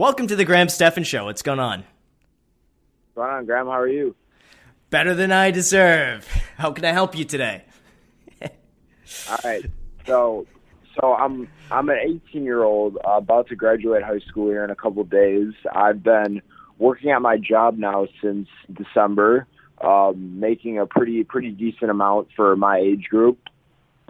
Welcome to the Graham Stephan Show. What's going on? What's going on, Graham? How are you? Better than I deserve. How can I help you today? All right. So, so I'm I'm an 18 year old uh, about to graduate high school here in a couple days. I've been working at my job now since December, um, making a pretty pretty decent amount for my age group,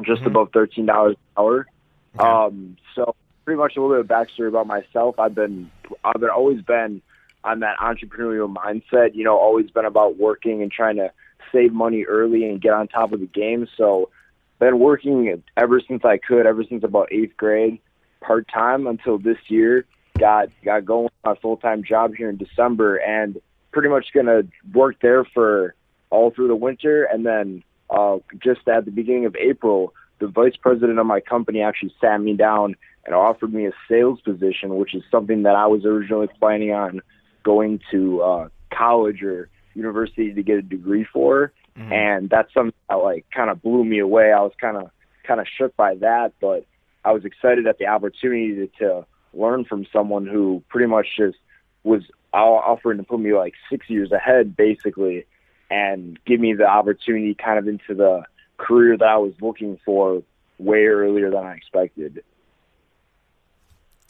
just Mhm. above thirteen dollars an hour. Okay. Um, so pretty much a little bit of backstory about myself. I've been I've been always been on that entrepreneurial mindset. You know, always been about working and trying to save money early and get on top of the game. So been working ever since I could, ever since about eighth grade, part time until this year. Got got going my full time job here in December, and pretty much gonna work there for all through the winter, and then uh, just at the beginning of April, the vice president of my company actually sat me down and offered me a sales position, which is something that I was originally planning on going to uh, college or university to get a degree for Mhm. and that's something that like kind of blew me away. I was kind of kind of shook by that, but I was excited at the opportunity to, to learn from someone who pretty much just was offering to put me like six years ahead, basically, and give me the opportunity kind of into the career that I was looking for way earlier than I expected.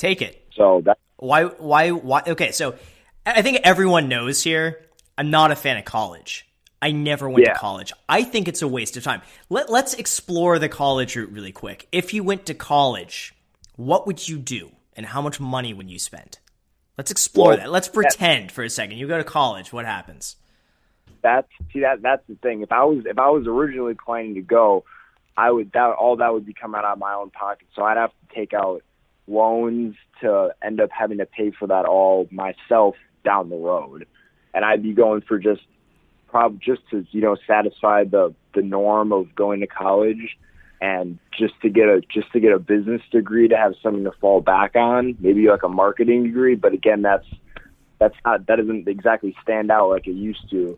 Take it. So that Why? Why? Why? Okay, so I think everyone knows here. I'm not a fan of college. I never went Yeah. to college. I think it's a waste of time. Let, let's explore the college route really quick. If you went to college, what would you do, and how much money would you spend? Let's explore Well, that. Let's pretend for a second. You go to college. What happens? that's see that that's the thing. If I was if I was originally planning to go, I would that all that would be coming out of my own pocket. So I'd have to take out loans to end up having to pay for that all myself down the road, and I'd be going for just prob just to you know satisfy the the norm of going to college and just to get a just to get a business degree to have something to fall back on maybe like a marketing degree but again that's that's not that doesn't exactly stand out like it used to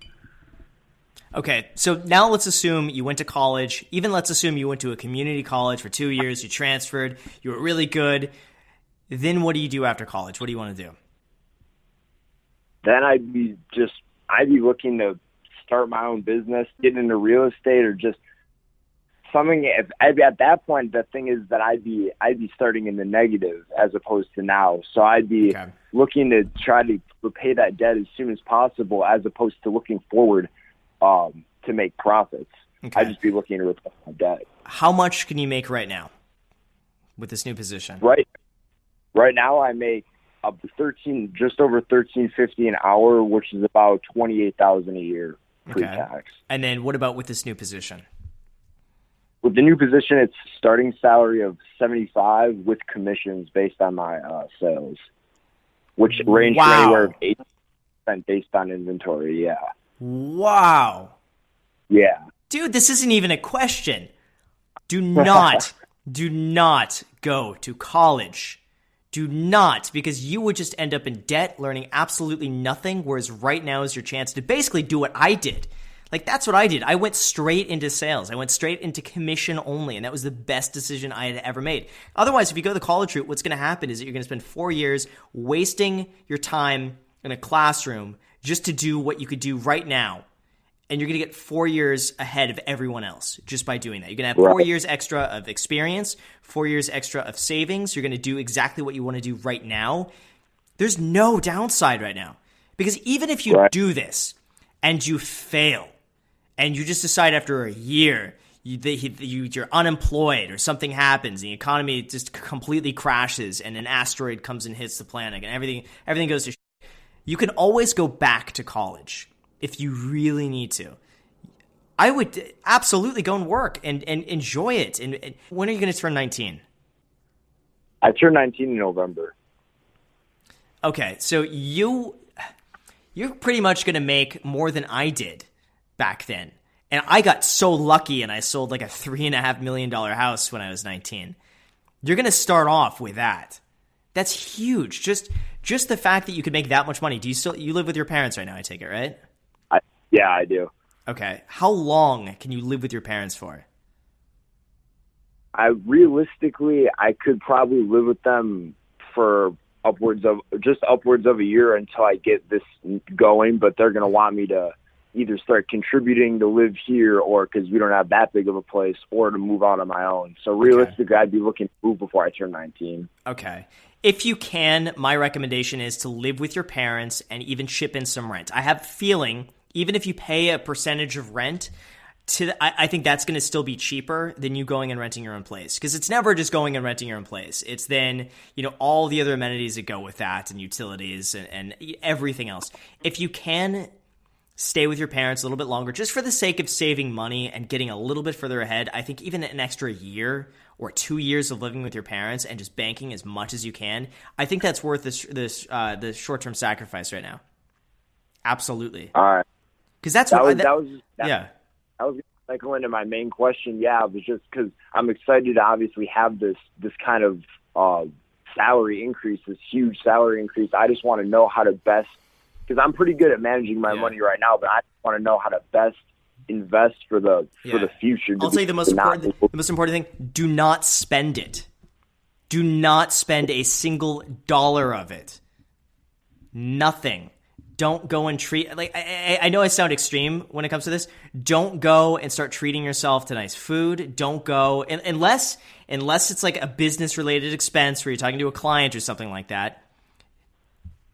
Okay, so now let's assume you went to college. Even let's assume you went to a community college for two years. You transferred. You were really good. Then what do you do after college? What do you want to do? then I'd be just I'd be looking to start my own business, get into real estate, or just something. If I'd be at that point, the thing is that I'd be I'd be starting in the negative as opposed to now. So I'd be Okay. looking to try to repay that debt as soon as possible, as opposed to looking forward um, to make profits. Okay. I'd just be looking to repay my debt. How much can you make right now with this new position? Right, right now I make up thirteen, just over thirteen fifty an hour, which is about twenty eight thousand a year pre tax. And then what about with this new position? With the new position, it's starting salary of seventy five with commissions based on my uh, sales, which range Wow. from anywhere of eight percent based on inventory. Yeah, Wow. yeah. Dude, this isn't even a question. Do not, do not go to college. Do not, because you would just end up in debt, learning absolutely nothing, whereas right now is your chance to basically do what I did. Like, that's what I did. I went straight into sales. I went straight into commission only, and that was the best decision I had ever made. Otherwise, if you go the college route, what's to happen is that you're to spend four years wasting your time in a classroom just to do what you could do right now and you're going to get four years ahead of everyone else just by doing that. You're going to have four Right. years extra of experience, four years extra of savings. You're going to do exactly what you want to do right now. There's no downside right now because even if you Right. do this and you fail, and you just decide after a year you, they, you, you're unemployed or something happens, the economy just completely crashes, and an asteroid comes and hits the planet, and everything everything goes to shit, you can always go back to college if you really need to. I would absolutely go and work and, and enjoy it. And, and when are you going to turn 19? I turned nineteen in November. Okay, so you you're pretty much going to make more than I did back then. And I got so lucky and I sold like a three and a half million dollar house when I was 19. You're going to start off with that. That's huge. Just just the fact that you could make that much money. Do you still you live with your parents right now? I take it, right? Yeah, I do. Okay. How long can you live with your parents for? I realistically, I could probably live with them for upwards of just upwards of a year until I get this going. But they're going to want me to either start contributing to live here or because we don't have that big of a place or to move out on my own. So realistically, okay. I'd be looking to move before I turn 19. Okay. If you can, my recommendation is to live with your parents and even chip in some rent. I have a feeling even if you pay a percentage of rent, to I, I think that's going to still be cheaper than you going and renting your own place because it's never just going and renting your own place. It's then you know all the other amenities that go with that and utilities and, and everything else. If you can stay with your parents a little bit longer just for the sake of saving money and getting a little bit further ahead. I think even an extra year or two years of living with your parents and just banking as much as you can, I think that's worth this this uh, the short term sacrifice right now. Absolutely. All right. Because that's that what was, that, that was that, yeah. That was cycle into my main question. Yeah, it was just because I'm excited to obviously have this this kind of uh, salary increase, this huge salary increase. I just want to know how to best because I'm pretty good at managing my yeah. money right now, but I want to know how to best invest for the yeah. for the future. I'll tell you the most important the most important thing: do not spend it. Do not spend a single dollar of it. Nothing. Don't go and treat like I, I, know I sound extreme when it comes to this. Don't go and start treating yourself to nice food. Don't go unless unless it's like a business related expense where you're talking to a client or something like that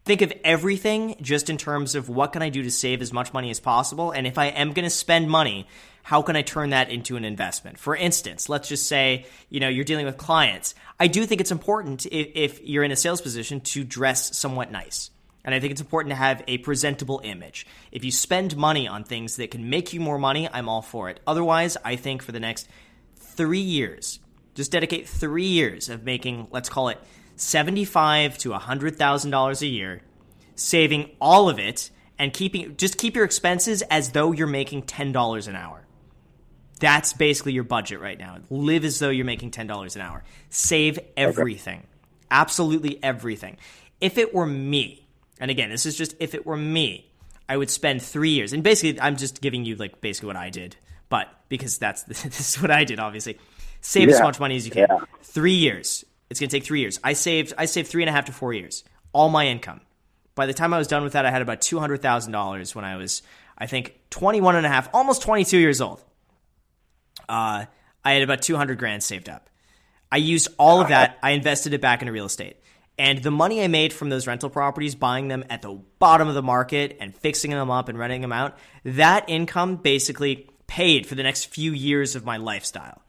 think of everything just in terms of what can I do to save as much money as possible. And if I am going to spend money, how can I turn that into an investment? For instance, let's just say, you know, you're dealing with clients. I do think it's important if, if you're in a sales position to dress somewhat nice. And I think it's important to have a presentable image. If you spend money on things that can make you more money, I'm all for it. Otherwise, I think for the next three years, just dedicate three years of making, let's call it seventy-five to hundred thousand dollars a year, saving all of it and keeping just keep your expenses as though you're making ten dollars an hour. That's basically your budget right now. Live as though you're making ten dollars an hour. Save everything, okay. absolutely everything. If it were me, and again, this is just if it were me, I would spend three years. And basically, I'm just giving you like basically what I did, but because that's this is what I did, obviously. Save yeah. as much money as you can. Yeah. Three years. It's going to take three years. I saved I saved three and a half to four years, all my income. By the time I was done with that, I had about two hundred thousand dollars when I was, I think, 21 and a half, almost twenty two years old. Uh, I had about two hundred grand saved up. I used all of that. I invested it back into real estate. And the money I made from those rental properties, buying them at the bottom of the market and fixing them up and renting them out, that income basically paid for the next few years of my lifestyle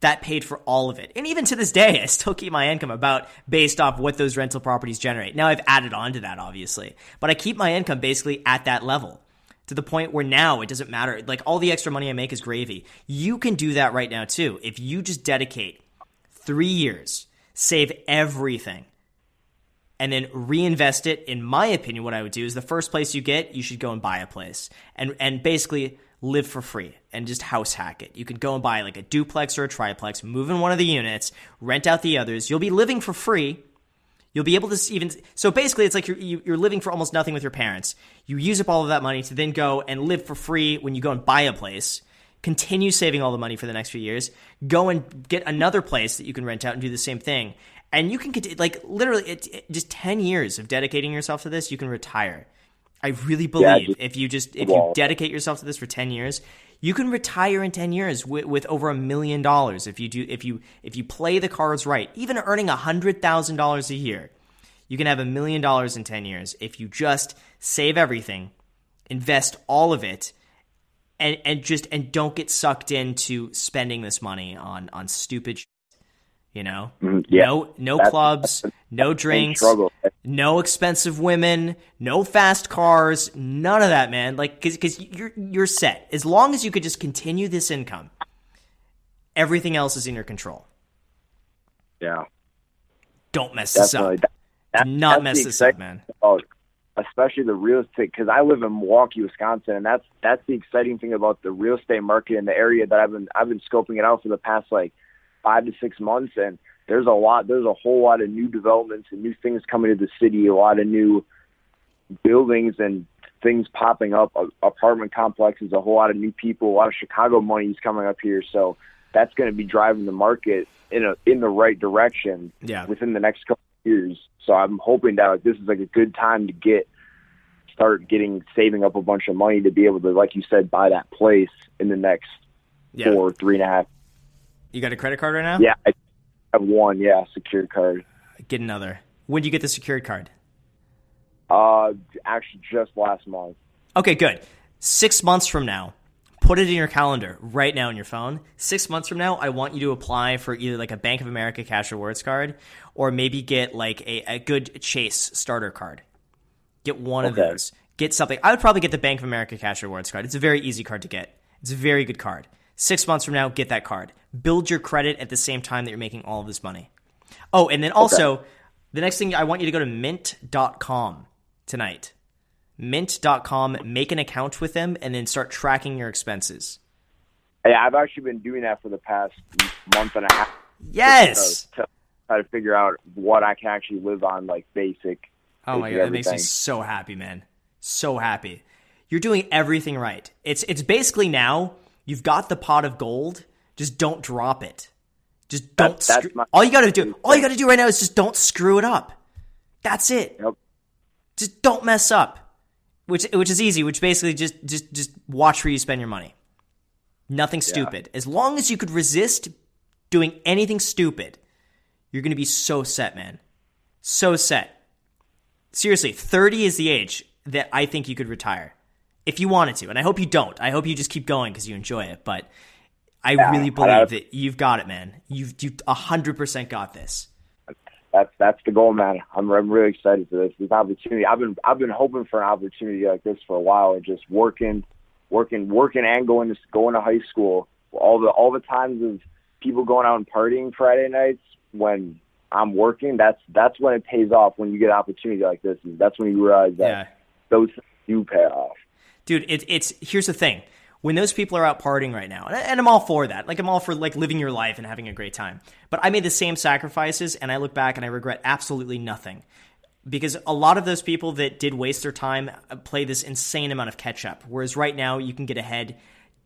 that paid for all of it. And even to this day, I still keep my income about based off what those rental properties generate. Now I've added on to that, obviously, but I keep my income basically at that level to the point where now it doesn't matter. Like all the extra money I make is gravy. You can do that right now too. If you just dedicate three years, save everything, and then reinvest it, in my opinion, what I would do is the first place you get, you should go and buy a place. And and basically live for free and just house hack it. You can go and buy like a duplex or a triplex, move in one of the units, rent out the others. You'll be living for free. You'll be able to even so basically it's like you're you're living for almost nothing with your parents. You use up all of that money to then go and live for free when you go and buy a place. Continue saving all the money for the next few years. Go and get another place that you can rent out and do the same thing. And you can get like literally it, it, just 10 years of dedicating yourself to this, you can retire. I really believe yeah, if you just if you dedicate yourself to this for 10 years, you can retire in 10 years with, with over a million dollars if you do if you if you play the cards right. Even earning $100,000 a year, you can have a million dollars in 10 years if you just save everything, invest all of it and and just and don't get sucked into spending this money on on stupid you know, mm, yeah. no no that's, clubs, that's, no drinks, no expensive women, no fast cars, none of that, man. Like, because because you're you're set as long as you could just continue this income. Everything else is in your control. Yeah. Don't mess Definitely. this up. That, Do not mess this up, man. About, especially the real estate, because I live in Milwaukee, Wisconsin, and that's that's the exciting thing about the real estate market in the area that I've been I've been scoping it out for the past like five to six months, and there's a lot. There's a whole lot of new developments and new things coming to the city. A lot of new buildings and things popping up. Uh, apartment complexes. A whole lot of new people. A lot of Chicago money is coming up here. So that's going to be driving the market in a in the right direction. Yeah. Within the next couple of years. So I'm hoping that like, this is like a good time to get start getting saving up a bunch of money to be able to, like you said, buy that place in the next Yeah. four, three and a half. You got a credit card right now? Yeah, I have one. Yeah, secured card. Get another. When did you get the secured card? Uh, actually, just last month. Okay, good. Six months from now, put it in your calendar right now on your phone. Six months from now, I want you to apply for either like a Bank of America cash rewards card or maybe get like a, a good Chase starter card. Get one of those. Get something. I would probably get the Bank of America cash rewards card. It's a very easy card to get. It's a very good card. Six months from now, get that card. Build your credit at the same time that you're making all of this money. Oh, and then also, the next thing I want you to go to mint.com tonight. Mint.com, make an account with them, and then start tracking your expenses. Yeah, I've actually been doing that for the past month and a half. Yes! to, to try to figure out what I can actually live on, like basic. Oh my god, basic that makes me so happy, man. So happy. You're doing everything right. It's it's basically now you've got the pot of gold. Just don't drop it. Just don't. That's screw- my- all you got to do. All you got to do right now is just don't screw it up. That's it. Yep. Just don't mess up. Which which is easy. Which basically just just just watch where you spend your money. Nothing stupid. As long as you could resist doing anything stupid, you're going to be so set, man. So set seriously, 30 is the age that I think you could retire if you wanted to. And I hope you don't. I hope you just keep going because you enjoy it. But I really I- believe that you've got it, man. You've you 100% got this. That's that's the goal, man. I'm I'm really excited for this this opportunity. I've been I've been hoping for an opportunity like this for a while, and just working, working, working, and going to going to high school. All the all the times of people going out and partying Friday nights when I'm working. That's that's when it pays off. When you get an opportunity like this, and that's when you realize that Yeah. those things do pay off. Dude, it, it's here's the thing. When those people are out partying right now, and, and I'm all for that. Like I'm all for like living your life and having a great time. But I made the same sacrifices, and I look back and I regret absolutely nothing. Because a lot of those people that did waste their time uh, play this insane amount of catch up. Whereas right now you can get ahead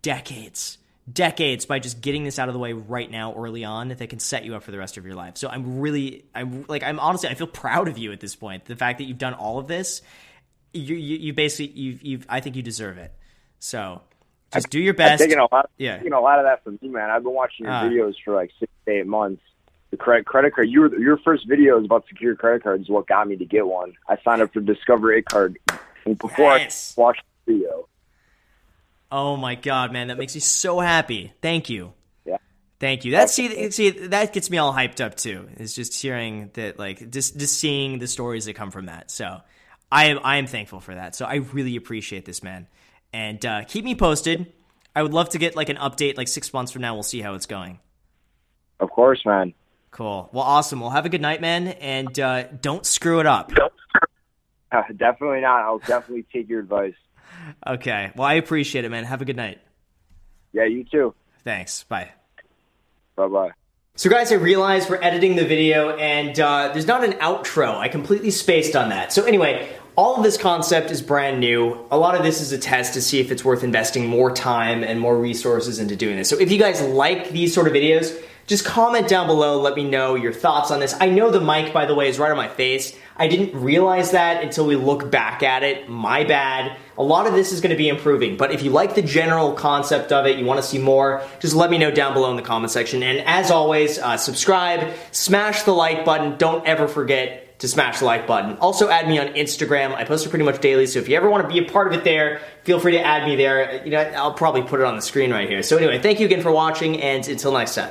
decades, decades by just getting this out of the way right now, early on, that they can set you up for the rest of your life. So I'm really, I'm like, I'm honestly, I feel proud of you at this point. The fact that you've done all of this, you, you, you basically, you've, you've, I think you deserve it. So just do your I've best. taken a lot, Yeah. taken a lot of that from you, man. I've been watching your Ah. videos for like six to eight months. The credit credit card, you were, your first videos about secure credit cards is what got me to get one. I signed up for Discover It card before Yes. I watched the video. Oh my god, man, that makes me so happy. Thank you. Yeah. Thank you. That see see that gets me all hyped up too. It's just hearing that like just just seeing the stories that come from that. So I am I am thankful for that. So I really appreciate this, man. And uh, keep me posted. I would love to get like an update like six months from now. We'll see how it's going. Of course, man. Cool. Well, awesome. Well, have a good night, man, and uh, don't screw it up. Uh, definitely not. I'll definitely take your advice. Okay. Well, I appreciate it, man. Have a good night. Yeah, you too. Thanks. Bye. Bye bye. So, guys, I realized we're editing the video and uh, there's not an outro. I completely spaced on that. So, anyway, all of this concept is brand new. A lot of this is a test to see if it's worth investing more time and more resources into doing this. So, if you guys like these sort of videos, just comment down below. Let me know your thoughts on this. I know the mic, by the way, is right on my face. I didn't realize that until we look back at it. My bad. A lot of this is going to be improving, but if you like the general concept of it, you want to see more, just let me know down below in the comment section. And as always, uh, subscribe, smash the like button. Don't ever forget to smash the like button. Also, add me on Instagram. I post it pretty much daily, so if you ever want to be a part of it there, feel free to add me there. You know, I'll probably put it on the screen right here. So anyway, thank you again for watching, and until next time.